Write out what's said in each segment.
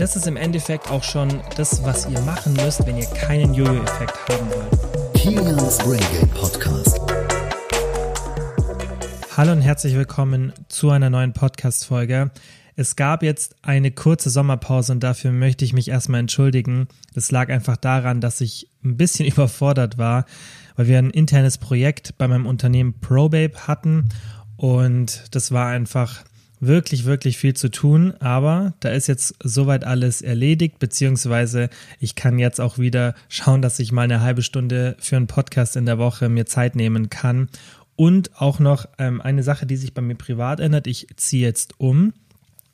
Das ist im Endeffekt auch schon das, was ihr machen müsst, wenn ihr keinen Jojo-Effekt haben wollt. Kilians Brain Podcast. Hallo und herzlich willkommen zu einer neuen Podcast-Folge. Es gab jetzt eine kurze Sommerpause und dafür möchte ich mich erstmal entschuldigen. Das lag einfach daran, dass ich ein bisschen überfordert war, weil wir ein internes Projekt bei meinem Unternehmen Probabe hatten und das war einfach wirklich, wirklich viel zu tun, aber da ist jetzt soweit alles erledigt, beziehungsweise ich kann jetzt auch wieder schauen, dass ich mal eine halbe Stunde für einen Podcast in der Woche mir Zeit nehmen kann. Und auch noch ähm, eine Sache, die sich bei mir privat ändert. Ich ziehe jetzt um.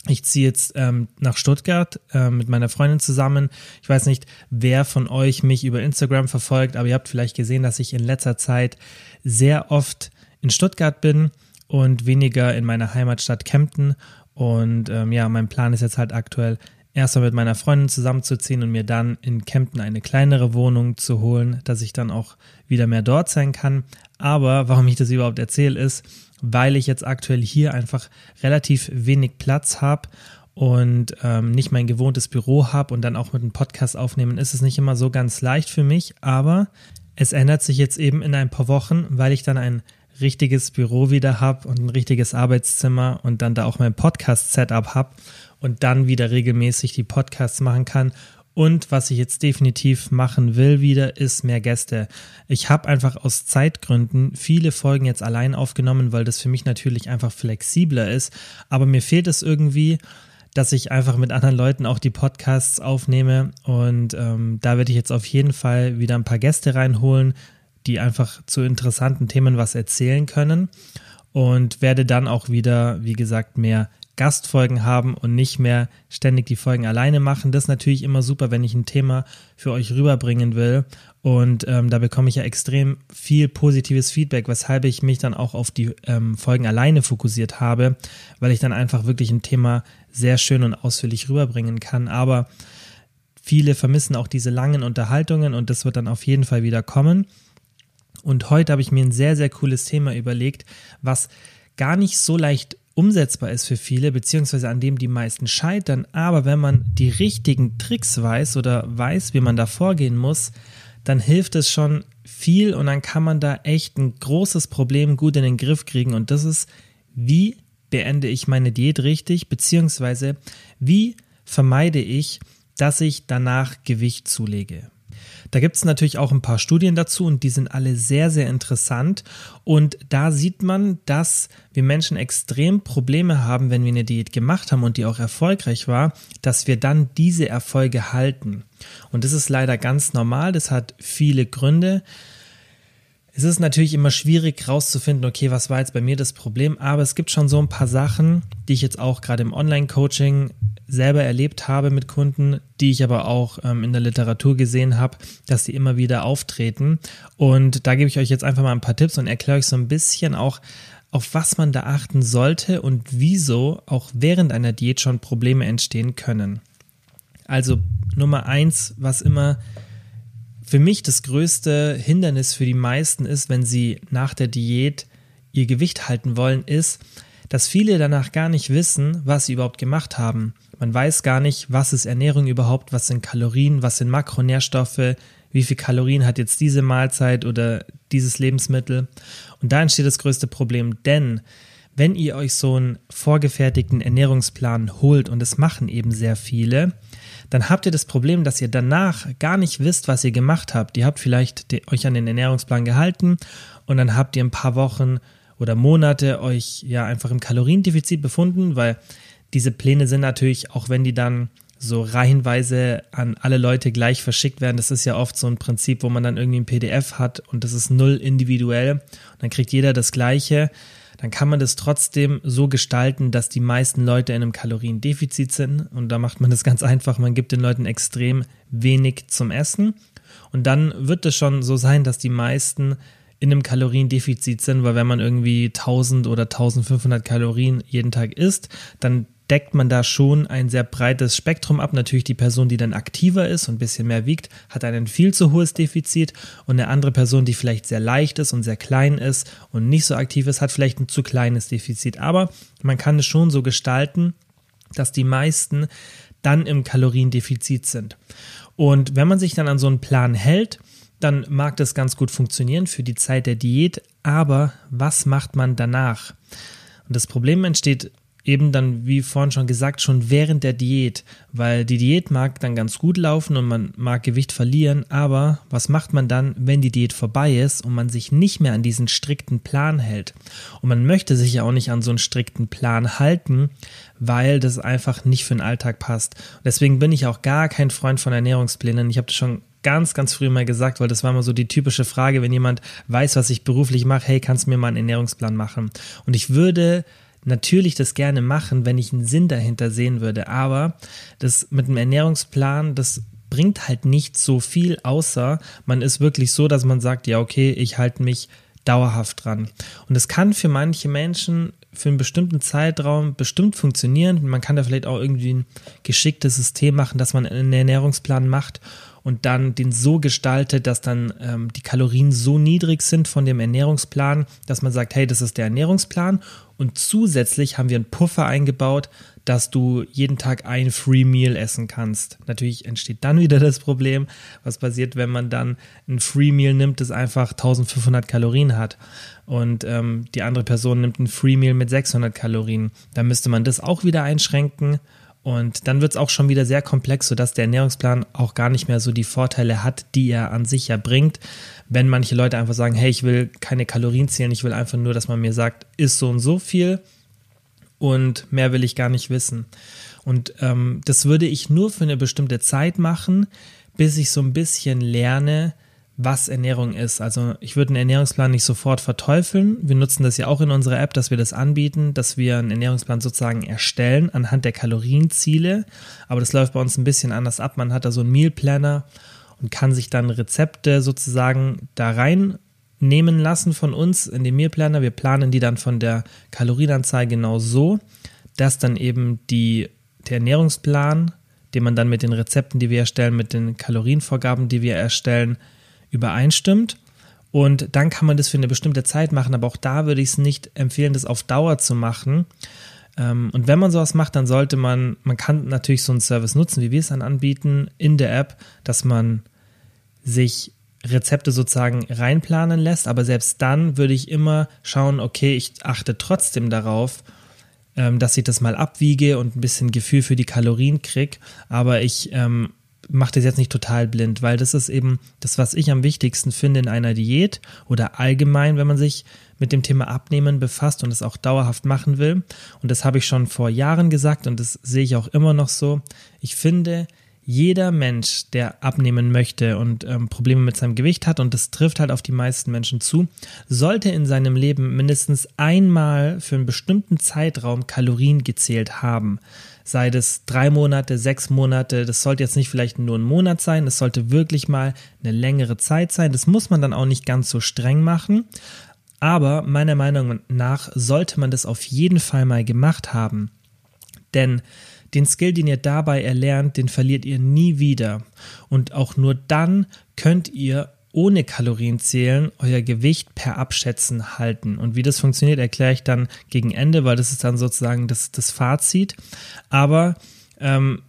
Ich ziehe jetzt ähm, nach Stuttgart äh, mit meiner Freundin zusammen. Ich weiß nicht, wer von euch mich über Instagram verfolgt, aber ihr habt vielleicht gesehen, dass ich in letzter Zeit sehr oft in Stuttgart bin und weniger in meiner Heimatstadt Kempten. Und ähm, ja, mein Plan ist jetzt halt aktuell, erstmal mit meiner Freundin zusammenzuziehen und mir dann in Kempten eine kleinere Wohnung zu holen, dass ich dann auch wieder mehr dort sein kann. Aber warum ich das überhaupt erzähle, ist, weil ich jetzt aktuell hier einfach relativ wenig Platz habe und ähm, nicht mein gewohntes Büro habe und dann auch mit einem Podcast aufnehmen, ist es nicht immer so ganz leicht für mich. Aber es ändert sich jetzt eben in ein paar Wochen, weil ich dann ein richtiges Büro wieder habe und ein richtiges Arbeitszimmer und dann da auch mein Podcast-Setup habe und dann wieder regelmäßig die Podcasts machen kann. Und was ich jetzt definitiv machen will wieder, ist mehr Gäste. Ich habe einfach aus Zeitgründen viele Folgen jetzt allein aufgenommen, weil das für mich natürlich einfach flexibler ist. Aber mir fehlt es irgendwie, dass ich einfach mit anderen Leuten auch die Podcasts aufnehme. Und ähm, da werde ich jetzt auf jeden Fall wieder ein paar Gäste reinholen, die einfach zu interessanten Themen was erzählen können und werde dann auch wieder, wie gesagt, mehr Gastfolgen haben und nicht mehr ständig die Folgen alleine machen. Das ist natürlich immer super, wenn ich ein Thema für euch rüberbringen will. Und ähm, da bekomme ich ja extrem viel positives Feedback, weshalb ich mich dann auch auf die ähm, Folgen alleine fokussiert habe, weil ich dann einfach wirklich ein Thema sehr schön und ausführlich rüberbringen kann. Aber viele vermissen auch diese langen Unterhaltungen und das wird dann auf jeden Fall wieder kommen. Und heute habe ich mir ein sehr, sehr cooles Thema überlegt, was gar nicht so leicht umsetzbar ist für viele, beziehungsweise an dem die meisten scheitern. Aber wenn man die richtigen Tricks weiß oder weiß, wie man da vorgehen muss, dann hilft es schon viel und dann kann man da echt ein großes Problem gut in den Griff kriegen. Und das ist, wie beende ich meine Diät richtig, beziehungsweise wie vermeide ich, dass ich danach Gewicht zulege. Da gibt es natürlich auch ein paar Studien dazu und die sind alle sehr, sehr interessant. Und da sieht man, dass wir Menschen extrem Probleme haben, wenn wir eine Diät gemacht haben und die auch erfolgreich war, dass wir dann diese Erfolge halten. Und das ist leider ganz normal, das hat viele Gründe. Es ist natürlich immer schwierig rauszufinden, okay, was war jetzt bei mir das Problem, aber es gibt schon so ein paar Sachen, die ich jetzt auch gerade im Online-Coaching selber erlebt habe mit Kunden, die ich aber auch ähm, in der Literatur gesehen habe, dass sie immer wieder auftreten. Und da gebe ich euch jetzt einfach mal ein paar Tipps und erkläre euch so ein bisschen auch, auf was man da achten sollte und wieso auch während einer Diät schon Probleme entstehen können. Also Nummer eins, was immer für mich das größte Hindernis für die meisten ist, wenn sie nach der Diät ihr Gewicht halten wollen, ist, dass viele danach gar nicht wissen, was sie überhaupt gemacht haben. Man weiß gar nicht, was ist Ernährung überhaupt, was sind Kalorien, was sind Makronährstoffe, wie viel Kalorien hat jetzt diese Mahlzeit oder dieses Lebensmittel. Und da entsteht das größte Problem, denn wenn ihr euch so einen vorgefertigten Ernährungsplan holt, und das machen eben sehr viele, dann habt ihr das Problem, dass ihr danach gar nicht wisst, was ihr gemacht habt. Ihr habt vielleicht euch an den Ernährungsplan gehalten und dann habt ihr ein paar Wochen oder Monate euch ja einfach im Kaloriendefizit befunden, weil diese Pläne sind natürlich, auch wenn die dann so reihenweise an alle Leute gleich verschickt werden. Das ist ja oft so ein Prinzip, wo man dann irgendwie ein PDF hat und das ist null individuell. Und dann kriegt jeder das Gleiche. Dann kann man das trotzdem so gestalten, dass die meisten Leute in einem Kaloriendefizit sind. Und da macht man das ganz einfach. Man gibt den Leuten extrem wenig zum Essen. Und dann wird es schon so sein, dass die meisten in einem Kaloriendefizit sind, weil wenn man irgendwie 1000 oder 1500 Kalorien jeden Tag isst, dann deckt man da schon ein sehr breites Spektrum ab. Natürlich die Person, die dann aktiver ist und ein bisschen mehr wiegt, hat ein viel zu hohes Defizit und eine andere Person, die vielleicht sehr leicht ist und sehr klein ist und nicht so aktiv ist, hat vielleicht ein zu kleines Defizit. Aber man kann es schon so gestalten, dass die meisten dann im Kaloriendefizit sind. Und wenn man sich dann an so einen Plan hält, dann mag das ganz gut funktionieren für die Zeit der Diät, aber was macht man danach? Und das Problem entsteht eben dann, wie vorhin schon gesagt, schon während der Diät, weil die Diät mag dann ganz gut laufen und man mag Gewicht verlieren, aber was macht man dann, wenn die Diät vorbei ist und man sich nicht mehr an diesen strikten Plan hält? Und man möchte sich ja auch nicht an so einen strikten Plan halten, weil das einfach nicht für den Alltag passt. Und deswegen bin ich auch gar kein Freund von Ernährungsplänen. Ich habe das schon ganz, ganz früh mal gesagt, weil das war immer so die typische Frage, wenn jemand weiß, was ich beruflich mache, hey, kannst du mir mal einen Ernährungsplan machen? Und ich würde natürlich das gerne machen, wenn ich einen Sinn dahinter sehen würde. Aber das mit einem Ernährungsplan, das bringt halt nicht so viel, außer man ist wirklich so, dass man sagt, ja, okay, ich halte mich dauerhaft dran. Und es kann für manche Menschen für einen bestimmten Zeitraum bestimmt funktionieren. Man kann da vielleicht auch irgendwie ein geschicktes System machen, dass man einen Ernährungsplan macht und dann den so gestaltet, dass dann ähm, die Kalorien so niedrig sind von dem Ernährungsplan, dass man sagt, hey, das ist der Ernährungsplan und zusätzlich haben wir einen Puffer eingebaut, dass du jeden Tag ein Free Meal essen kannst. Natürlich entsteht dann wieder das Problem, was passiert, wenn man dann ein Free Meal nimmt, das einfach 1500 Kalorien hat und ähm, die andere Person nimmt ein Free Meal mit 600 Kalorien. Dann müsste man das auch wieder einschränken und dann wird es auch schon wieder sehr komplex, sodass der Ernährungsplan auch gar nicht mehr so die Vorteile hat, die er an sich ja bringt. Wenn manche Leute einfach sagen, hey, ich will keine Kalorien zählen, ich will einfach nur, dass man mir sagt, ist so und so viel und mehr will ich gar nicht wissen. Und ähm, das würde ich nur für eine bestimmte Zeit machen, bis ich so ein bisschen lerne, was Ernährung ist. Also ich würde einen Ernährungsplan nicht sofort verteufeln. Wir nutzen das ja auch in unserer App, dass wir das anbieten, dass wir einen Ernährungsplan sozusagen erstellen anhand der Kalorienziele. Aber das läuft bei uns ein bisschen anders ab. Man hat da so einen Meal Planner und kann sich dann Rezepte sozusagen da rein nehmen lassen von uns in den Meal Planner. Wir planen die dann von der Kalorienanzahl genau so, dass dann eben die, der Ernährungsplan, den man dann mit den Rezepten, die wir erstellen, mit den Kalorienvorgaben, die wir erstellen, übereinstimmt. Und dann kann man das für eine bestimmte Zeit machen, aber auch da würde ich es nicht empfehlen, das auf Dauer zu machen. Ähm, und wenn man sowas macht, dann sollte man, man kann natürlich so einen Service nutzen, wie wir es dann anbieten in der App, dass man sich Rezepte sozusagen reinplanen lässt, aber selbst dann würde ich immer schauen, okay, ich achte trotzdem darauf, ähm, dass ich das mal abwiege und ein bisschen Gefühl für die Kalorien kriege, aber ich ähm, mache das jetzt nicht total blind, weil das ist eben das, was ich am wichtigsten finde in einer Diät oder allgemein, wenn man sich mit dem Thema Abnehmen befasst und es auch dauerhaft machen will. Und das habe ich schon vor Jahren gesagt und das sehe ich auch immer noch so. Ich finde, jeder Mensch, der abnehmen möchte und ähm, Probleme mit seinem Gewicht hat, und das trifft halt auf die meisten Menschen zu, sollte in seinem Leben mindestens einmal für einen bestimmten Zeitraum Kalorien gezählt haben sei das drei Monate, sechs Monate, das sollte jetzt nicht vielleicht nur ein Monat sein, das sollte wirklich mal eine längere Zeit sein. Das muss man dann auch nicht ganz so streng machen. Aber meiner Meinung nach sollte man das auf jeden Fall mal gemacht haben. Denn den Skill, den ihr dabei erlernt, den verliert ihr nie wieder. Und auch nur dann könnt ihr ohne Kalorien zählen euer Gewicht per Abschätzen halten. Und wie das funktioniert, erkläre ich dann gegen Ende, weil das ist dann sozusagen das, das Fazit. Aber ähm,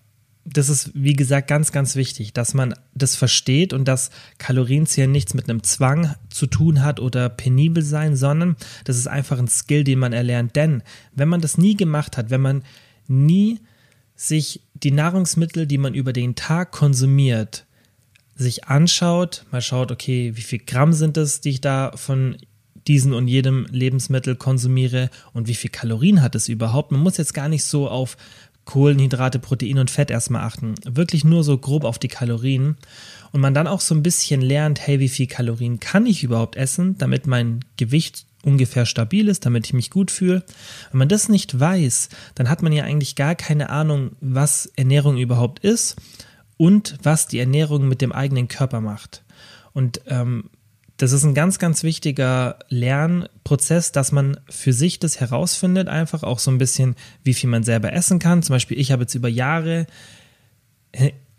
das ist, wie gesagt, ganz, ganz wichtig, dass man das versteht und dass Kalorienzählen nichts mit einem Zwang zu tun hat oder penibel sein, sondern das ist einfach ein Skill, den man erlernt. Denn wenn man das nie gemacht hat, wenn man nie sich die Nahrungsmittel, die man über den Tag konsumiert, sich anschaut, mal schaut, okay, wie viel Gramm sind es, die ich da von diesen und jedem Lebensmittel konsumiere und wie viel Kalorien hat es überhaupt. Man muss jetzt gar nicht so auf Kohlenhydrate, Protein und Fett erstmal achten. Wirklich nur so grob auf die Kalorien. Und man dann auch so ein bisschen lernt, hey, wie viel Kalorien kann ich überhaupt essen, damit mein Gewicht ungefähr stabil ist, damit ich mich gut fühle. Wenn man das nicht weiß, dann hat man ja eigentlich gar keine Ahnung, was Ernährung überhaupt ist und was die Ernährung mit dem eigenen Körper macht. Und ähm, das ist ein ganz, ganz wichtiger Lernprozess, dass man für sich das herausfindet, einfach auch so ein bisschen, wie viel man selber essen kann. Zum Beispiel, ich habe jetzt über Jahre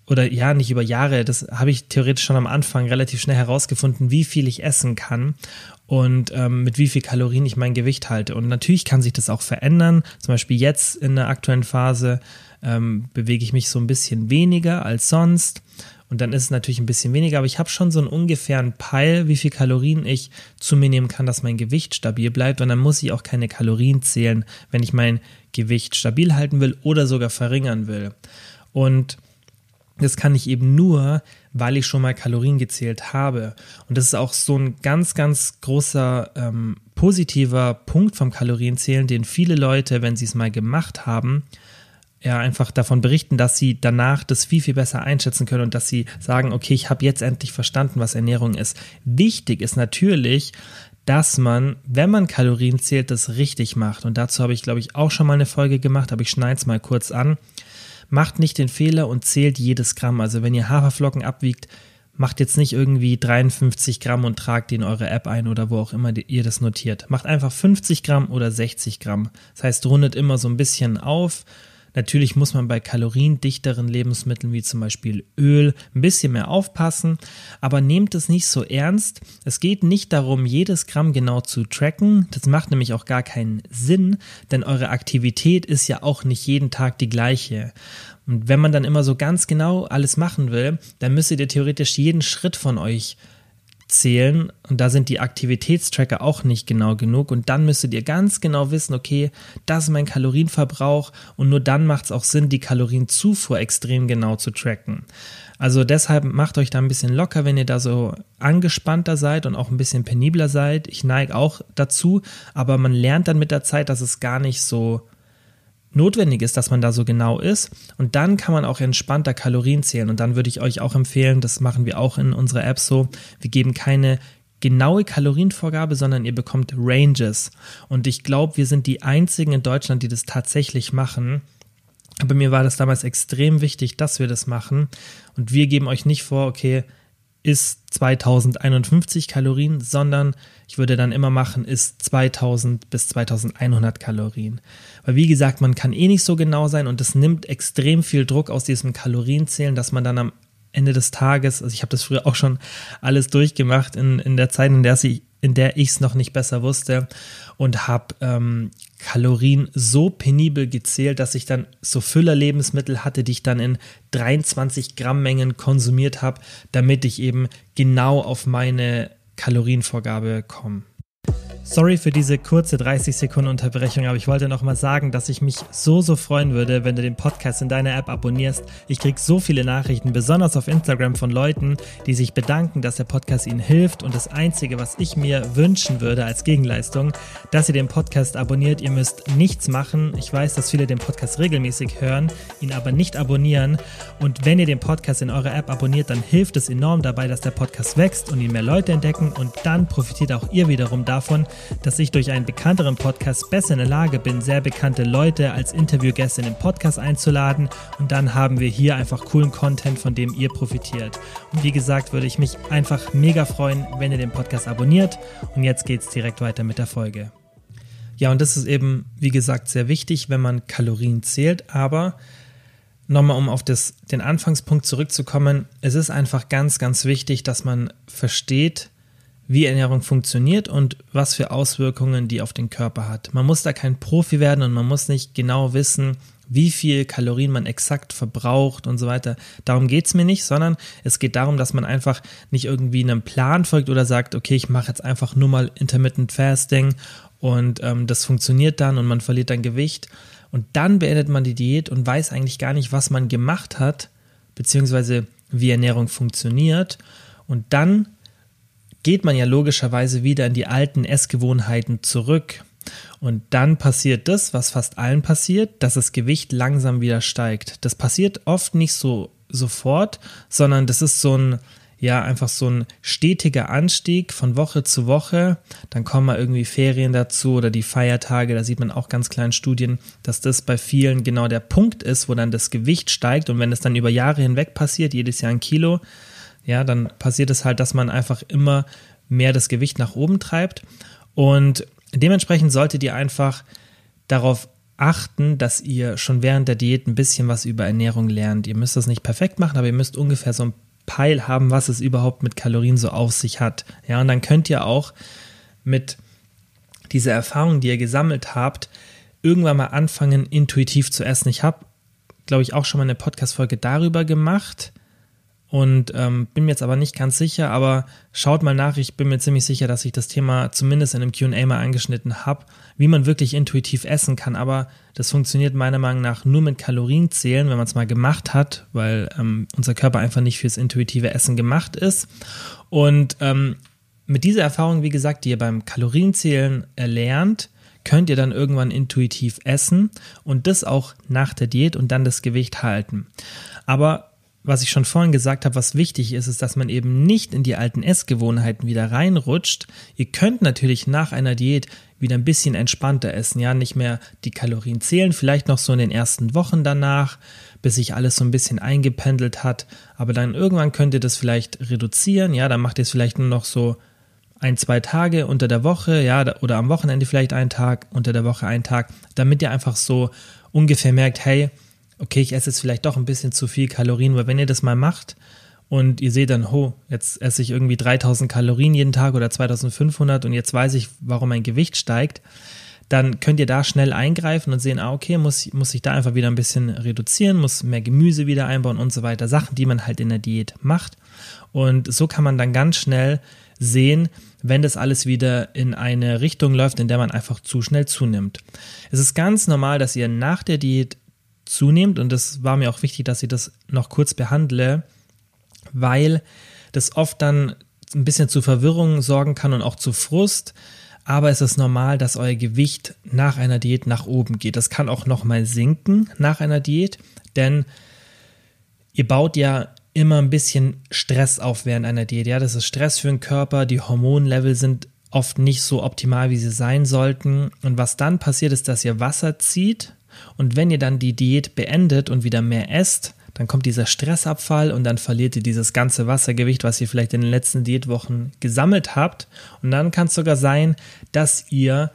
oder ja, nicht über Jahre, das habe ich theoretisch schon am Anfang relativ schnell herausgefunden, wie viel ich essen kann und ähm, mit wie viel Kalorien ich mein Gewicht halte. Und natürlich kann sich das auch verändern. Zum Beispiel jetzt in der aktuellen Phase ähm, bewege ich mich so ein bisschen weniger als sonst. Und dann ist es natürlich ein bisschen weniger, aber ich habe schon so einen ungefähren Peil, wie viel Kalorien ich zu mir nehmen kann, dass mein Gewicht stabil bleibt. Und dann muss ich auch keine Kalorien zählen, wenn ich mein Gewicht stabil halten will oder sogar verringern will. Und das kann ich eben nur, weil ich schon mal Kalorien gezählt habe. Und das ist auch so ein ganz, ganz großer ähm, positiver Punkt vom Kalorienzählen, den viele Leute, wenn sie es mal gemacht haben, ja einfach davon berichten, dass sie danach das viel, viel besser einschätzen können und dass sie sagen, okay, ich habe jetzt endlich verstanden, was Ernährung ist. Wichtig ist natürlich, dass man, wenn man Kalorien zählt, das richtig macht. Und dazu habe ich, glaube ich, auch schon mal eine Folge gemacht, aber ich schneide es mal kurz an. Macht nicht den Fehler und zählt jedes Gramm. Also wenn ihr Haferflocken abwiegt, macht jetzt nicht irgendwie 53 Gramm und tragt die in eure App ein oder wo auch immer ihr das notiert. Macht einfach 50 Gramm oder 60 Gramm. Das heißt, rundet immer so ein bisschen auf Natürlich muss man bei kaloriendichteren Lebensmitteln wie zum Beispiel Öl ein bisschen mehr aufpassen, aber nehmt es nicht so ernst. Es geht nicht darum, jedes Gramm genau zu tracken. Das macht nämlich auch gar keinen Sinn, denn eure Aktivität ist ja auch nicht jeden Tag die gleiche. Und wenn man dann immer so ganz genau alles machen will, dann müsstet ihr theoretisch jeden Schritt von euch zählen und da sind die Aktivitätstracker auch nicht genau genug und dann müsstet ihr ganz genau wissen, okay, das ist mein Kalorienverbrauch und nur dann macht es auch Sinn, die Kalorienzufuhr extrem genau zu tracken. Also deshalb macht euch da ein bisschen locker, wenn ihr da so angespannter seid und auch ein bisschen penibler seid. Ich neige auch dazu, aber man lernt dann mit der Zeit, dass es gar nicht so notwendig ist, dass man da so genau ist. Und dann kann man auch entspannter Kalorien zählen. Und dann würde ich euch auch empfehlen, das machen wir auch in unserer App so, wir geben keine genaue Kalorienvorgabe, sondern ihr bekommt Ranges. Und ich glaube, wir sind die einzigen in Deutschland, die das tatsächlich machen. Aber mir war das damals extrem wichtig, dass wir das machen. Und wir geben euch nicht vor, okay, ist 2051 Kalorien, sondern ich würde dann immer machen, ist 2000 bis 2100 Kalorien. Weil wie gesagt, man kann eh nicht so genau sein und es nimmt extrem viel Druck aus diesem Kalorienzählen, dass man dann am Ende des Tages, also ich habe das früher auch schon alles durchgemacht in, in der Zeit, in der ich in der ich es noch nicht besser wusste und habe ähm, Kalorien so penibel gezählt, dass ich dann so Füllerlebensmittel hatte, die ich dann in 23 Gramm Mengen konsumiert habe, damit ich eben genau auf meine Kalorienvorgabe komme. Sorry für diese kurze 30 Sekunden Unterbrechung, aber ich wollte noch mal sagen, dass ich mich so, so freuen würde, wenn du den Podcast in deiner App abonnierst. Ich kriege so viele Nachrichten, besonders auf Instagram von Leuten, die sich bedanken, dass der Podcast ihnen hilft. Und das Einzige, was ich mir wünschen würde als Gegenleistung, dass ihr den Podcast abonniert. Ihr müsst nichts machen. Ich weiß, dass viele den Podcast regelmäßig hören, ihn aber nicht abonnieren. Und wenn ihr den Podcast in eurer App abonniert, dann hilft es enorm dabei, dass der Podcast wächst und ihn mehr Leute entdecken. Und dann profitiert auch ihr wiederum davon, dass ich durch einen bekannteren Podcast besser in der Lage bin, sehr bekannte Leute als Interviewgäste in den Podcast einzuladen und dann haben wir hier einfach coolen Content, von dem ihr profitiert. Und wie gesagt, würde ich mich einfach mega freuen, wenn ihr den Podcast abonniert und jetzt geht es direkt weiter mit der Folge. Ja, und das ist eben, wie gesagt, sehr wichtig, wenn man Kalorien zählt, aber nochmal um auf das, den Anfangspunkt zurückzukommen, es ist einfach ganz, ganz wichtig, dass man versteht, wie Ernährung funktioniert und was für Auswirkungen die auf den Körper hat. Man muss da kein Profi werden und man muss nicht genau wissen, wie viel Kalorien man exakt verbraucht und so weiter. Darum geht's mir nicht, sondern es geht darum, dass man einfach nicht irgendwie einem Plan folgt oder sagt, okay, ich mache jetzt einfach nur mal Intermittent Fasting und ähm, das funktioniert dann und man verliert dann Gewicht. Und dann beendet man die Diät und weiß eigentlich gar nicht, was man gemacht hat, beziehungsweise wie Ernährung funktioniert. Und dann geht man ja logischerweise wieder in die alten Essgewohnheiten zurück. Und dann passiert das, was fast allen passiert, dass das Gewicht langsam wieder steigt. Das passiert oft nicht so sofort, sondern das ist so ein, ja, einfach so ein stetiger Anstieg von Woche zu Woche. Dann kommen mal irgendwie Ferien dazu oder die Feiertage. Da sieht man auch ganz kleinen Studien, dass das bei vielen genau der Punkt ist, wo dann das Gewicht steigt. Und wenn es dann über Jahre hinweg passiert, jedes Jahr ein Kilo, ja, dann passiert es halt, dass man einfach immer mehr das Gewicht nach oben treibt. Und dementsprechend solltet ihr einfach darauf achten, dass ihr schon während der Diät ein bisschen was über Ernährung lernt. Ihr müsst das nicht perfekt machen, aber ihr müsst ungefähr so ein Peil haben, was es überhaupt mit Kalorien so auf sich hat. Ja, und dann könnt ihr auch mit dieser Erfahrung, die ihr gesammelt habt, irgendwann mal anfangen, intuitiv zu essen. Ich habe, glaube ich, auch schon mal eine Podcast-Folge darüber gemacht und ähm, bin mir jetzt aber nicht ganz sicher, aber schaut mal nach, ich bin mir ziemlich sicher, dass ich das Thema zumindest in einem QA mal angeschnitten habe, wie man wirklich intuitiv essen kann, aber das funktioniert meiner Meinung nach nur mit Kalorienzählen, wenn man es mal gemacht hat, weil ähm, unser Körper einfach nicht fürs intuitive Essen gemacht ist. Und ähm, mit dieser Erfahrung, wie gesagt, die ihr beim Kalorienzählen erlernt, könnt ihr dann irgendwann intuitiv essen und das auch nach der Diät und dann das Gewicht halten. Aber was ich schon vorhin gesagt habe, was wichtig ist, ist, dass man eben nicht in die alten Essgewohnheiten wieder reinrutscht. Ihr könnt natürlich nach einer Diät wieder ein bisschen entspannter essen, ja, nicht mehr die Kalorien zählen, vielleicht noch so in den ersten Wochen danach, bis sich alles so ein bisschen eingependelt hat, aber dann irgendwann könnt ihr das vielleicht reduzieren, ja, dann macht ihr es vielleicht nur noch so ein, zwei Tage unter der Woche, ja, oder am Wochenende vielleicht einen Tag, unter der Woche einen Tag, damit ihr einfach so ungefähr merkt, hey, okay, ich esse jetzt vielleicht doch ein bisschen zu viel Kalorien, weil wenn ihr das mal macht und ihr seht dann, oh, jetzt esse ich irgendwie 3000 Kalorien jeden Tag oder 2500 und jetzt weiß ich, warum mein Gewicht steigt, dann könnt ihr da schnell eingreifen und sehen, ah, okay, muss, muss ich da einfach wieder ein bisschen reduzieren, muss mehr Gemüse wieder einbauen und so weiter. Sachen, die man halt in der Diät macht. Und so kann man dann ganz schnell sehen, wenn das alles wieder in eine Richtung läuft, in der man einfach zu schnell zunimmt. Es ist ganz normal, dass ihr nach der Diät zunehmend und das war mir auch wichtig, dass ich das noch kurz behandle, weil das oft dann ein bisschen zu Verwirrung sorgen kann und auch zu Frust. Aber es ist normal, dass euer Gewicht nach einer Diät nach oben geht. Das kann auch nochmal sinken nach einer Diät, denn ihr baut ja immer ein bisschen Stress auf während einer Diät. Ja, das ist Stress für den Körper. Die Hormonlevel sind oft nicht so optimal, wie sie sein sollten. Und was dann passiert, ist, dass ihr Wasser zieht und wenn ihr dann die Diät beendet und wieder mehr esst, dann kommt dieser Stressabfall und dann verliert ihr dieses ganze Wassergewicht, was ihr vielleicht in den letzten Diätwochen gesammelt habt. Und dann kann es sogar sein, dass ihr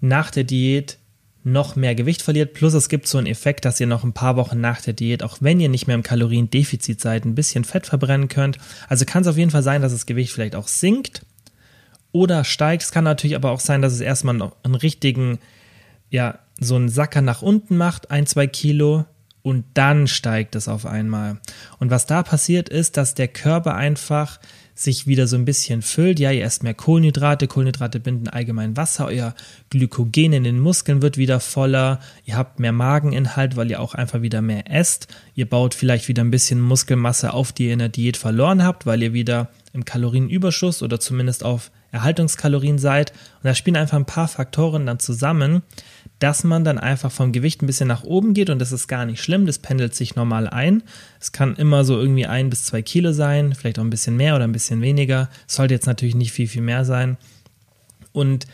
nach der Diät noch mehr Gewicht verliert. Plus es gibt so einen Effekt, dass ihr noch ein paar Wochen nach der Diät, auch wenn ihr nicht mehr im Kaloriendefizit seid, ein bisschen Fett verbrennen könnt. Also kann es auf jeden Fall sein, dass das Gewicht vielleicht auch sinkt oder steigt. Es kann natürlich aber auch sein, dass es erstmal noch einen richtigen, ja, so einen Sacker nach unten macht, ein, zwei Kilo, und dann steigt es auf einmal. Und was da passiert ist, dass der Körper einfach sich wieder so ein bisschen füllt. Ja, ihr esst mehr Kohlenhydrate, Kohlenhydrate binden allgemein Wasser, euer Glykogen in den Muskeln wird wieder voller, ihr habt mehr Mageninhalt, weil ihr auch einfach wieder mehr esst. Ihr baut vielleicht wieder ein bisschen Muskelmasse auf, die ihr in der Diät verloren habt, weil ihr wieder im Kalorienüberschuss oder zumindest auf Erhaltungskalorien seid. Und da spielen einfach ein paar Faktoren dann zusammen, dass man dann einfach vom Gewicht ein bisschen nach oben geht und das ist gar nicht schlimm, das pendelt sich normal ein. Es kann immer so irgendwie ein bis zwei Kilo sein, vielleicht auch ein bisschen mehr oder ein bisschen weniger. Es sollte jetzt natürlich nicht viel, viel mehr sein. Und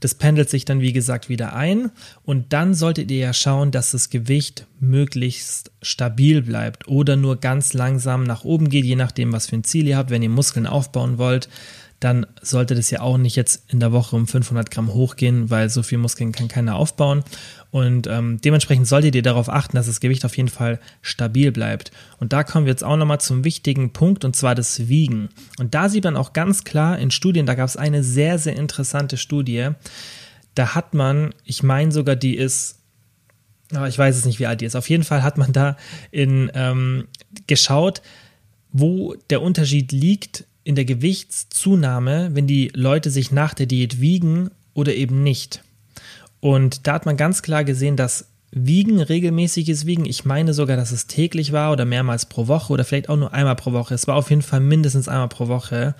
das pendelt sich dann, wie gesagt, wieder ein. Und dann solltet ihr ja schauen, dass das Gewicht möglichst stabil bleibt oder nur ganz langsam nach oben geht, je nachdem, was für ein Ziel ihr habt. Wenn ihr Muskeln aufbauen wollt, dann sollte das ja auch nicht jetzt in der Woche um 500 Gramm hochgehen, weil so viel Muskeln kann keiner aufbauen. Und ähm, dementsprechend solltet ihr darauf achten, dass das Gewicht auf jeden Fall stabil bleibt. Und da kommen wir jetzt auch nochmal zum wichtigen Punkt, und zwar das Wiegen. Und da sieht man auch ganz klar in Studien, da gab es eine sehr, sehr interessante Studie. Da hat man, ich meine sogar, die ist aber ich weiß es nicht, wie alt die ist. Auf jeden Fall hat man da in, ähm, geschaut, wo der Unterschied liegt in der Gewichtszunahme, wenn die Leute sich nach der Diät wiegen oder eben nicht. Und da hat man ganz klar gesehen, dass Wiegen, regelmäßiges Wiegen, ich meine sogar, dass es täglich war oder mehrmals pro Woche oder vielleicht auch nur einmal pro Woche. Es war auf jeden Fall mindestens einmal pro Woche,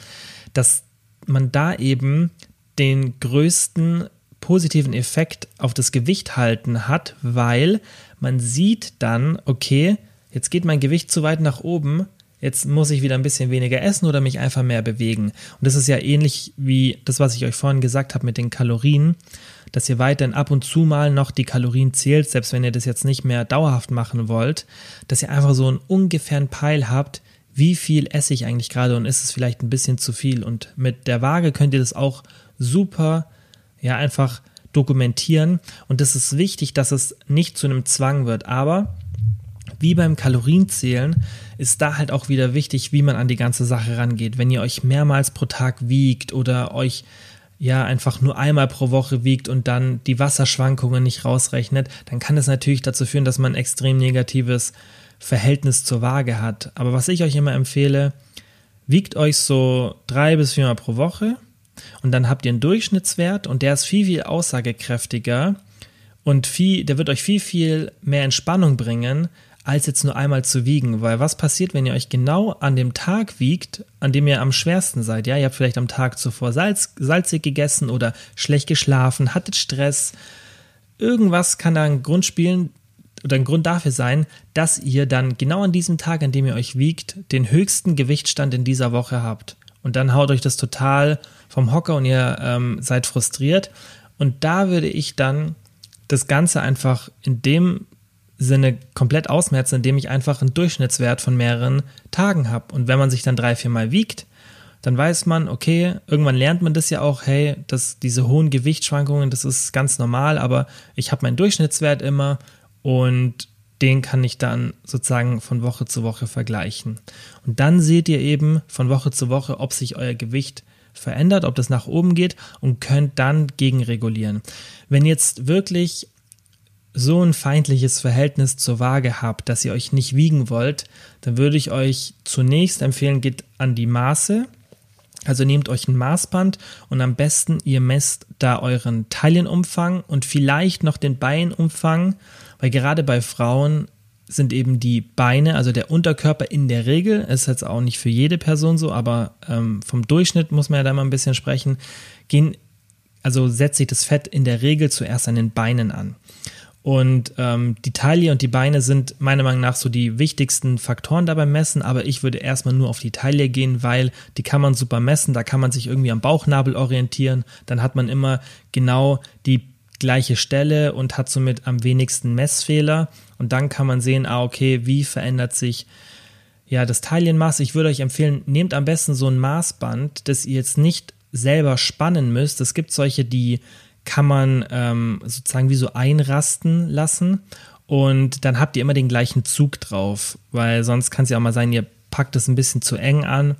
dass man da eben den größten positiven Effekt auf das Gewicht halten hat, weil man sieht dann, okay, jetzt geht mein Gewicht zu weit nach oben, jetzt muss ich wieder ein bisschen weniger essen oder mich einfach mehr bewegen. Und das ist ja ähnlich wie das, was ich euch vorhin gesagt habe mit den Kalorien, dass ihr weiterhin ab und zu mal noch die Kalorien zählt, selbst wenn ihr das jetzt nicht mehr dauerhaft machen wollt, dass ihr einfach so einen ungefähren Peil habt, wie viel esse ich eigentlich gerade und ist es vielleicht ein bisschen zu viel. Und mit der Waage könnt ihr das auch super, ja, einfach dokumentieren und es ist wichtig, dass es nicht zu einem Zwang wird. Aber wie beim Kalorienzählen ist da halt auch wieder wichtig, wie man an die ganze Sache rangeht. Wenn ihr euch mehrmals pro Tag wiegt oder euch ja einfach nur einmal pro Woche wiegt und dann die Wasserschwankungen nicht rausrechnet, dann kann das natürlich dazu führen, dass man ein extrem negatives Verhältnis zur Waage hat. Aber was ich euch immer empfehle, wiegt euch so drei bis viermal pro Woche und dann habt ihr einen Durchschnittswert und der ist viel, viel aussagekräftiger und viel, der wird euch viel, viel mehr Entspannung bringen, als jetzt nur einmal zu wiegen. Weil was passiert, wenn ihr euch genau an dem Tag wiegt, an dem ihr am schwersten seid? Ja, ihr habt vielleicht am Tag zuvor Salz, salzig gegessen oder schlecht geschlafen, hattet Stress. Irgendwas kann da ein Grund spielen oder ein Grund dafür sein, dass ihr dann genau an diesem Tag, an dem ihr euch wiegt, den höchsten Gewichtstand in dieser Woche habt. Und dann haut euch das total vom Hocker und ihr ähm, seid frustriert. Und da würde ich dann das Ganze einfach in dem Sinne komplett ausmerzen, indem ich einfach einen Durchschnittswert von mehreren Tagen habe. Und wenn man sich dann drei, vier Mal wiegt, dann weiß man, okay, irgendwann lernt man das ja auch, hey, dass diese hohen Gewichtsschwankungen, das ist ganz normal, aber ich habe meinen Durchschnittswert immer und den kann ich dann sozusagen von Woche zu Woche vergleichen. Und dann seht ihr eben von Woche zu Woche, ob sich euer Gewicht verändert, ob das nach oben geht und könnt dann gegenregulieren. Wenn jetzt wirklich so ein feindliches Verhältnis zur Waage habt, dass ihr euch nicht wiegen wollt, dann würde ich euch zunächst empfehlen, geht an die Maße. Also nehmt euch ein Maßband und am besten ihr messt da euren Taillenumfang und vielleicht noch den Beinumfang, weil gerade bei Frauen sind eben die Beine, also der Unterkörper in der Regel, ist jetzt auch nicht für jede Person so, aber ähm, vom Durchschnitt muss man ja da mal ein bisschen sprechen, gehen, also setzt sich das Fett in der Regel zuerst an den Beinen an. Und ähm, die Taille und die Beine sind meiner Meinung nach so die wichtigsten Faktoren dabei messen, aber ich würde erstmal nur auf die Taille gehen, weil die kann man super messen, da kann man sich irgendwie am Bauchnabel orientieren, dann hat man immer genau die gleiche Stelle und hat somit am wenigsten Messfehler und dann kann man sehen, ah okay, wie verändert sich ja das Taillenmaß. Ich würde euch empfehlen, nehmt am besten so ein Maßband, das ihr jetzt nicht selber spannen müsst. Es gibt solche, die kann man ähm, sozusagen wie so einrasten lassen und dann habt ihr immer den gleichen Zug drauf, weil sonst kann es ja auch mal sein, ihr packt es ein bisschen zu eng an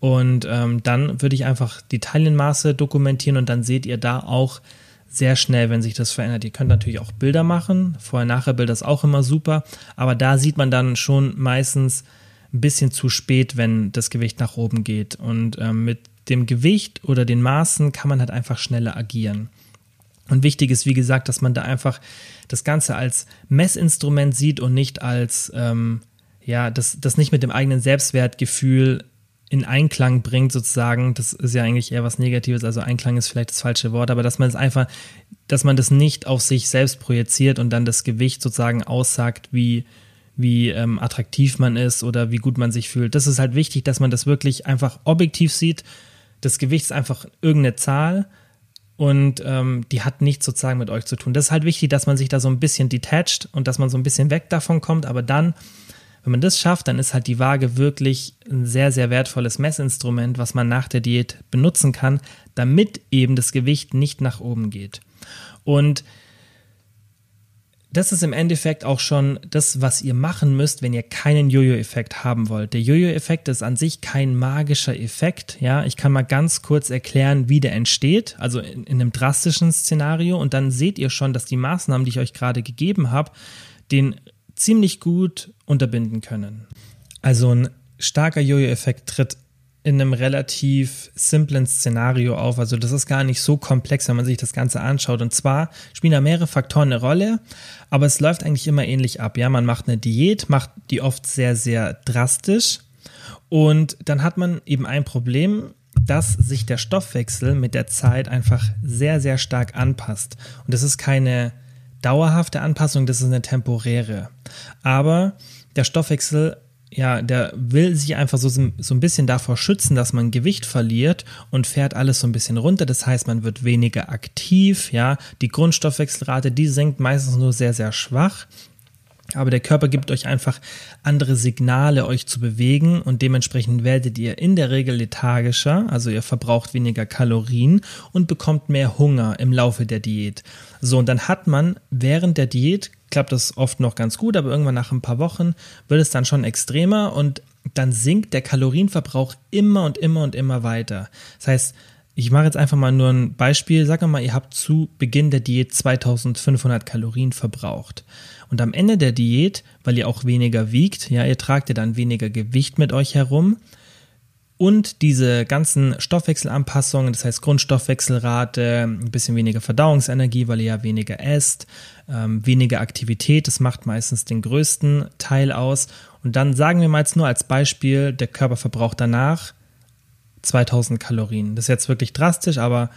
und ähm, dann würde ich einfach die Taillenmaße dokumentieren und dann seht ihr da auch sehr schnell, wenn sich das verändert. Ihr könnt natürlich auch Bilder machen, Vorher-Nachher-Bilder ist auch immer super, aber da sieht man dann schon meistens ein bisschen zu spät, wenn das Gewicht nach oben geht und ähm, mit dem Gewicht oder den Maßen kann man halt einfach schneller agieren. Und wichtig ist, wie gesagt, dass man da einfach das Ganze als Messinstrument sieht und nicht als, ähm, ja, das, das nicht mit dem eigenen Selbstwertgefühl in Einklang bringt, sozusagen. Das ist ja eigentlich eher was Negatives, also Einklang ist vielleicht das falsche Wort, aber dass man es einfach, dass man das nicht auf sich selbst projiziert und dann das Gewicht sozusagen aussagt, wie, wie ähm, attraktiv man ist oder wie gut man sich fühlt. Das ist halt wichtig, dass man das wirklich einfach objektiv sieht. Das Gewicht ist einfach irgendeine Zahl und ähm, die hat nichts sozusagen mit euch zu tun. Das ist halt wichtig, dass man sich da so ein bisschen detached und dass man so ein bisschen weg davon kommt, aber dann, wenn man das schafft, dann ist halt die Waage wirklich ein sehr, sehr wertvolles Messinstrument, was man nach der Diät benutzen kann, damit eben das Gewicht nicht nach oben geht. Und das ist im Endeffekt auch schon das, was ihr machen müsst, wenn ihr keinen Jojo-Effekt haben wollt. Der Jojo-Effekt ist an sich kein magischer Effekt. Ja, ich kann mal ganz kurz erklären, wie der entsteht, also in, in einem drastischen Szenario. Und dann seht ihr schon, dass die Maßnahmen, die ich euch gerade gegeben habe, den ziemlich gut unterbinden können. Also ein starker Jojo-Effekt tritt in einem relativ simplen Szenario auf. Also das ist gar nicht so komplex, wenn man sich das Ganze anschaut. Und zwar spielen da mehrere Faktoren eine Rolle, aber es läuft eigentlich immer ähnlich ab. Ja, man macht eine Diät, macht die oft sehr, sehr drastisch und dann hat man eben ein Problem, dass sich der Stoffwechsel mit der Zeit einfach sehr, sehr stark anpasst. Und das ist keine dauerhafte Anpassung, das ist eine temporäre. Aber der Stoffwechsel ja, der will sich einfach so, so ein bisschen davor schützen, dass man Gewicht verliert und fährt alles so ein bisschen runter. Das heißt, man wird weniger aktiv, ja. Die Grundstoffwechselrate, die senkt meistens nur sehr, sehr schwach. Aber der Körper gibt euch einfach andere Signale, euch zu bewegen und dementsprechend werdet ihr in der Regel lethargischer, also ihr verbraucht weniger Kalorien und bekommt mehr Hunger im Laufe der Diät. So, und dann hat man während der Diät, klappt das oft noch ganz gut, aber irgendwann nach ein paar Wochen wird es dann schon extremer und dann sinkt der Kalorienverbrauch immer und immer und immer weiter. Das heißt, ich mache jetzt einfach mal nur ein Beispiel. Wir mal, ihr habt zu Beginn der Diät 2500 Kalorien verbraucht. Und am Ende der Diät, weil ihr auch weniger wiegt, ja, ihr tragt ja dann weniger Gewicht mit euch herum. Und diese ganzen Stoffwechselanpassungen, das heißt Grundstoffwechselrate, ein bisschen weniger Verdauungsenergie, weil ihr ja weniger esst, ähm, weniger Aktivität, das macht meistens den größten Teil aus. Und dann sagen wir mal jetzt nur als Beispiel, der Körper verbraucht danach 2000 Kalorien. Das ist jetzt wirklich drastisch, aber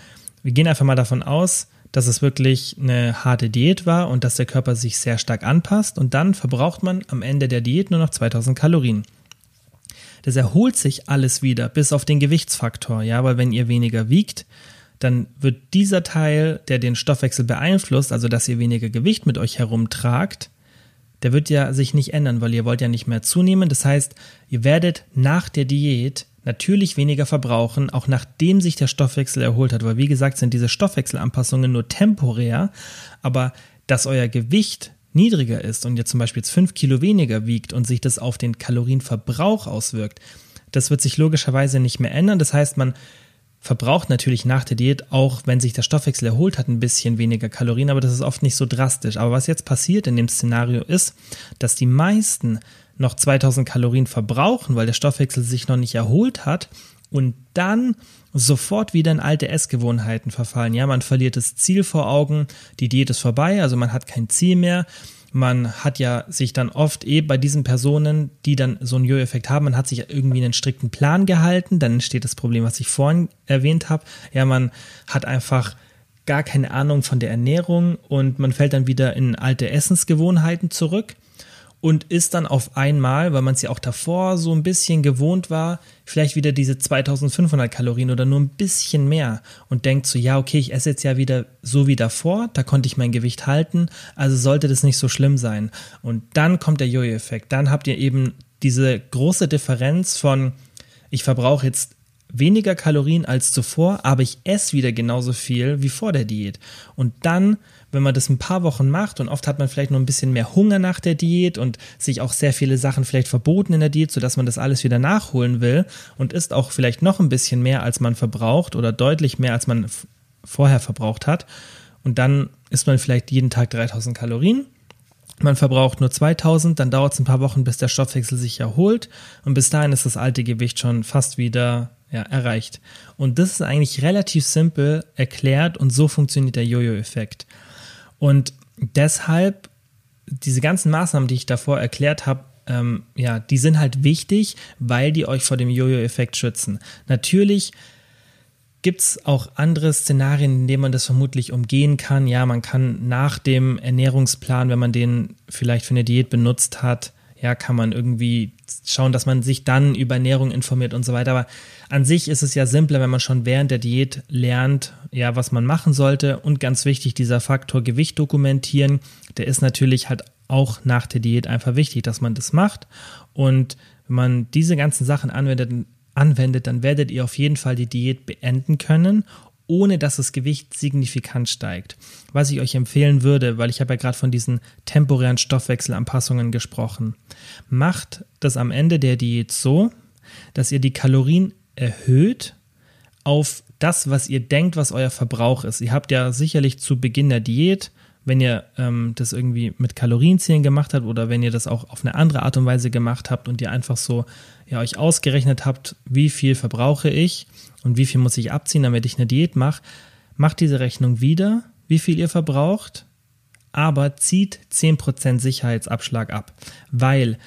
wir gehen einfach mal davon aus, dass es wirklich eine harte Diät war und dass der Körper sich sehr stark anpasst und dann verbraucht man am Ende der Diät nur noch 2000 Kalorien. Das erholt sich alles wieder, bis auf den Gewichtsfaktor, ja, weil wenn ihr weniger wiegt, dann wird dieser Teil, der den Stoffwechsel beeinflusst, also dass ihr weniger Gewicht mit euch herumtragt, der wird ja sich nicht ändern, weil ihr wollt ja nicht mehr zunehmen. Das heißt, ihr werdet nach der Diät natürlich weniger verbrauchen, auch nachdem sich der Stoffwechsel erholt hat, weil wie gesagt sind diese Stoffwechselanpassungen nur temporär, aber dass euer Gewicht niedriger ist und ihr zum Beispiel jetzt fünf Kilo weniger wiegt und sich das auf den Kalorienverbrauch auswirkt, das wird sich logischerweise nicht mehr ändern. Das heißt, man verbraucht natürlich nach der Diät, auch wenn sich der Stoffwechsel erholt hat, ein bisschen weniger Kalorien, aber das ist oft nicht so drastisch. Aber was jetzt passiert in dem Szenario ist, dass die meisten noch 2000 Kalorien verbrauchen, weil der Stoffwechsel sich noch nicht erholt hat und dann sofort wieder in alte Essgewohnheiten verfallen. Ja, man verliert das Ziel vor Augen, die Diät ist vorbei, also man hat kein Ziel mehr. Man hat ja sich dann oft eh bei diesen Personen, die dann so einen Jojo-Effekt haben, man hat sich irgendwie einen strikten Plan gehalten, dann entsteht das Problem, was ich vorhin erwähnt habe. Ja, man hat einfach gar keine Ahnung von der Ernährung und man fällt dann wieder in alte Essensgewohnheiten zurück und ist dann auf einmal, weil man es ja auch davor so ein bisschen gewohnt war, vielleicht wieder diese 2500 Kalorien oder nur ein bisschen mehr und denkt so, ja, okay, ich esse jetzt ja wieder so wie davor, da konnte ich mein Gewicht halten, also sollte das nicht so schlimm sein. Und dann kommt der Jojo-Effekt, dann habt ihr eben diese große Differenz von, ich verbrauche jetzt weniger Kalorien als zuvor, aber ich esse wieder genauso viel wie vor der Diät. Und dann wenn man das ein paar Wochen macht und oft hat man vielleicht noch ein bisschen mehr Hunger nach der Diät und sich auch sehr viele Sachen vielleicht verboten in der Diät, sodass man das alles wieder nachholen will und isst auch vielleicht noch ein bisschen mehr, als man verbraucht oder deutlich mehr, als man vorher verbraucht hat. Und dann isst man vielleicht jeden Tag 3000 Kalorien. Man verbraucht nur 2000, dann dauert es ein paar Wochen, bis der Stoffwechsel sich erholt und bis dahin ist das alte Gewicht schon fast wieder ja, erreicht. Und das ist eigentlich relativ simpel erklärt und so funktioniert der Jojo-Effekt. Und deshalb, diese ganzen Maßnahmen, die ich davor erklärt habe, ähm, ja, die sind halt wichtig, weil die euch vor dem Jojo-Effekt schützen. Natürlich gibt es auch andere Szenarien, in denen man das vermutlich umgehen kann. Ja, man kann nach dem Ernährungsplan, wenn man den vielleicht für eine Diät benutzt hat, ja, kann man irgendwie schauen, dass man sich dann über Ernährung informiert und so weiter. Aber an sich ist es ja simpler, wenn man schon während der Diät lernt, ja, was man machen sollte. Und ganz wichtig, dieser Faktor Gewicht dokumentieren, der ist natürlich halt auch nach der Diät einfach wichtig, dass man das macht. Und wenn man diese ganzen Sachen anwendet, anwendet, dann werdet ihr auf jeden Fall die Diät beenden können ohne dass das Gewicht signifikant steigt. Was ich euch empfehlen würde, weil ich habe ja gerade von diesen temporären Stoffwechselanpassungen gesprochen, macht das am Ende der Diät so, dass ihr die Kalorien erhöht auf das, was ihr denkt, was euer Verbrauch ist. Ihr habt ja sicherlich zu Beginn der Diät, wenn ihr ähm, das irgendwie mit Kalorienzählen gemacht habt oder wenn ihr das auch auf eine andere Art und Weise gemacht habt und ihr einfach so ja, euch ausgerechnet habt, wie viel verbrauche ich und wie viel muss ich abziehen, damit ich eine Diät mache, macht diese Rechnung wieder, wie viel ihr verbraucht, aber zieht 10% Sicherheitsabschlag ab, weil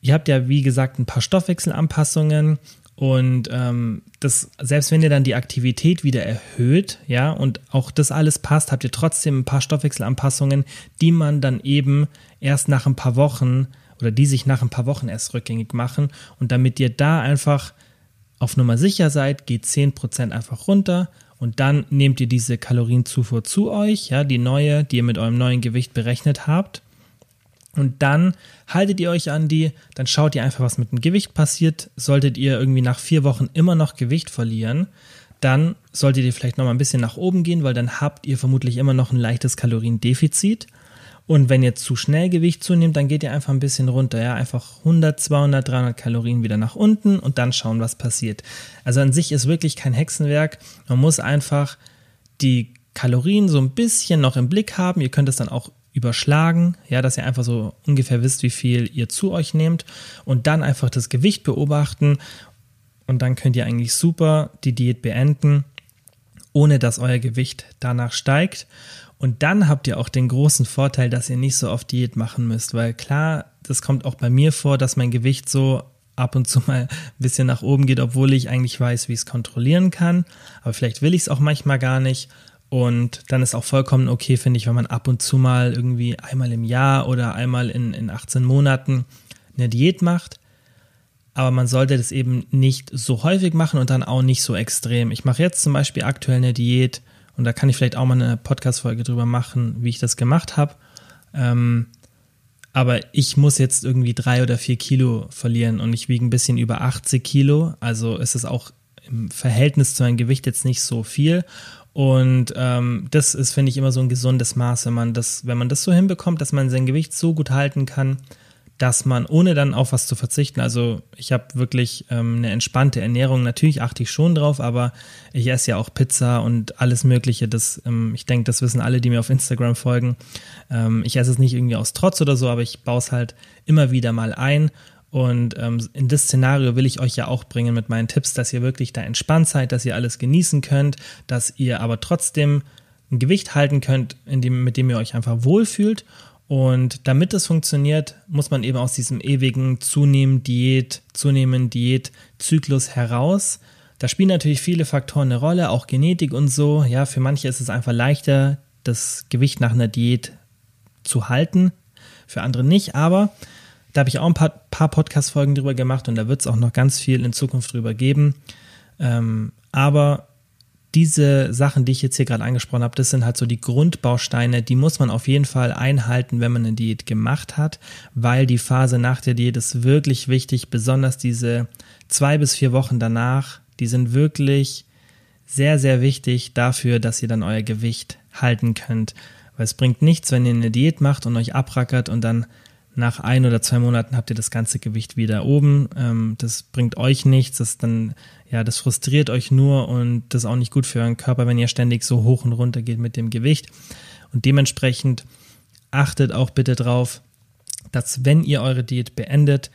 ihr habt ja, wie gesagt, ein paar Stoffwechselanpassungen und ähm, das, selbst wenn ihr dann die Aktivität wieder erhöht, ja, und auch das alles passt, habt ihr trotzdem ein paar Stoffwechselanpassungen, die man dann eben erst nach ein paar Wochen oder die sich nach ein paar Wochen erst rückgängig machen. Und damit ihr da einfach auf Nummer sicher seid, geht 10% einfach runter und dann nehmt ihr diese Kalorienzufuhr zu euch, ja, die neue, die ihr mit eurem neuen Gewicht berechnet habt. Und dann haltet ihr euch an die, dann schaut ihr einfach, was mit dem Gewicht passiert. Solltet ihr irgendwie nach vier Wochen immer noch Gewicht verlieren, dann solltet ihr vielleicht nochmal ein bisschen nach oben gehen, weil dann habt ihr vermutlich immer noch ein leichtes Kaloriendefizit. Und wenn ihr zu schnell Gewicht zunehmt, dann geht ihr einfach ein bisschen runter, ja, einfach 100, 200, 300 Kalorien wieder nach unten und dann schauen, was passiert. Also an sich ist wirklich kein Hexenwerk. Man muss einfach die Kalorien so ein bisschen noch im Blick haben. Ihr könnt es dann auch überschlagen, ja, dass ihr einfach so ungefähr wisst, wie viel ihr zu euch nehmt und dann einfach das Gewicht beobachten und dann könnt ihr eigentlich super die Diät beenden, ohne dass euer Gewicht danach steigt. Und dann habt ihr auch den großen Vorteil, dass ihr nicht so oft Diät machen müsst, weil klar, das kommt auch bei mir vor, dass mein Gewicht so ab und zu mal ein bisschen nach oben geht, obwohl ich eigentlich weiß, wie ich es kontrollieren kann. Aber vielleicht will ich es auch manchmal gar nicht. Und dann ist auch vollkommen okay, finde ich, wenn man ab und zu mal irgendwie einmal im Jahr oder einmal in, in 18 Monaten eine Diät macht. Aber man sollte das eben nicht so häufig machen und dann auch nicht so extrem. Ich mache jetzt zum Beispiel aktuell eine Diät und da kann ich vielleicht auch mal eine Podcast-Folge drüber machen, wie ich das gemacht habe. Ähm, aber ich muss jetzt irgendwie drei oder vier Kilo verlieren und ich wiege ein bisschen über 80 Kilo. Also ist es auch im Verhältnis zu meinem Gewicht jetzt nicht so viel. Und ähm, das ist, finde ich, immer so ein gesundes Maß, wenn man das, wenn man das so hinbekommt, dass man sein Gewicht so gut halten kann, dass man, ohne dann auf was zu verzichten, also ich habe wirklich ähm, eine entspannte Ernährung, natürlich achte ich schon drauf, aber ich esse ja auch Pizza und alles Mögliche. Das, ähm, ich denke, das wissen alle, die mir auf Instagram folgen. Ähm, ich esse es nicht irgendwie aus Trotz oder so, aber ich baue es halt immer wieder mal ein und ähm, in das Szenario will ich euch ja auch bringen mit meinen Tipps, dass ihr wirklich da entspannt seid, dass ihr alles genießen könnt, dass ihr aber trotzdem ein Gewicht halten könnt, dem, mit dem ihr euch einfach wohlfühlt. Und damit das funktioniert, muss man eben aus diesem ewigen Zunehmen, Diät, Zunehmen, Diät, Zyklus heraus. Da spielen natürlich viele Faktoren eine Rolle, auch Genetik und so. Ja, für manche ist es einfach leichter, das Gewicht nach einer Diät zu halten, für andere nicht. Aber da habe ich auch ein paar, paar Podcast-Folgen drüber gemacht und da wird es auch noch ganz viel in Zukunft drüber geben. Ähm, aber diese Sachen, die ich jetzt hier gerade angesprochen habe, das sind halt so die Grundbausteine, die muss man auf jeden Fall einhalten, wenn man eine Diät gemacht hat, weil die Phase nach der Diät ist wirklich wichtig, besonders diese zwei bis vier Wochen danach, die sind wirklich sehr, sehr wichtig dafür, dass ihr dann euer Gewicht halten könnt. Weil es bringt nichts, wenn ihr eine Diät macht und euch abrackert und dann nach ein oder zwei Monaten habt ihr das ganze Gewicht wieder oben. Ähm, das bringt euch nichts. Das dann, ja, das frustriert euch nur und das ist auch nicht gut für euren Körper, wenn ihr ständig so hoch und runter geht mit dem Gewicht. Und dementsprechend achtet auch bitte drauf, dass wenn ihr eure Diät beendet,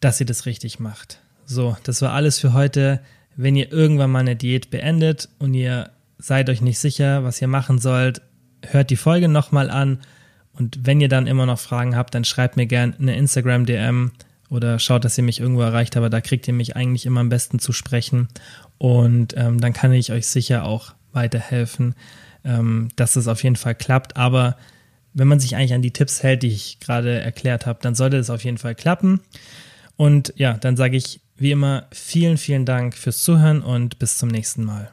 dass ihr das richtig macht. So, das war alles für heute. Wenn ihr irgendwann mal eine Diät beendet und ihr seid euch nicht sicher, was ihr machen sollt, hört die Folge nochmal an und wenn ihr dann immer noch Fragen habt, dann schreibt mir gerne eine Instagram-DM oder schaut, dass ihr mich irgendwo erreicht, aber da kriegt ihr mich eigentlich immer am besten zu sprechen. Und ähm, dann kann ich euch sicher auch weiterhelfen, ähm, dass es auf jeden Fall klappt. Aber wenn man sich eigentlich an die Tipps hält, die ich gerade erklärt habe, dann sollte es auf jeden Fall klappen. Und ja, dann sage ich wie immer vielen, vielen Dank fürs Zuhören und bis zum nächsten Mal.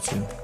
Dankeschön.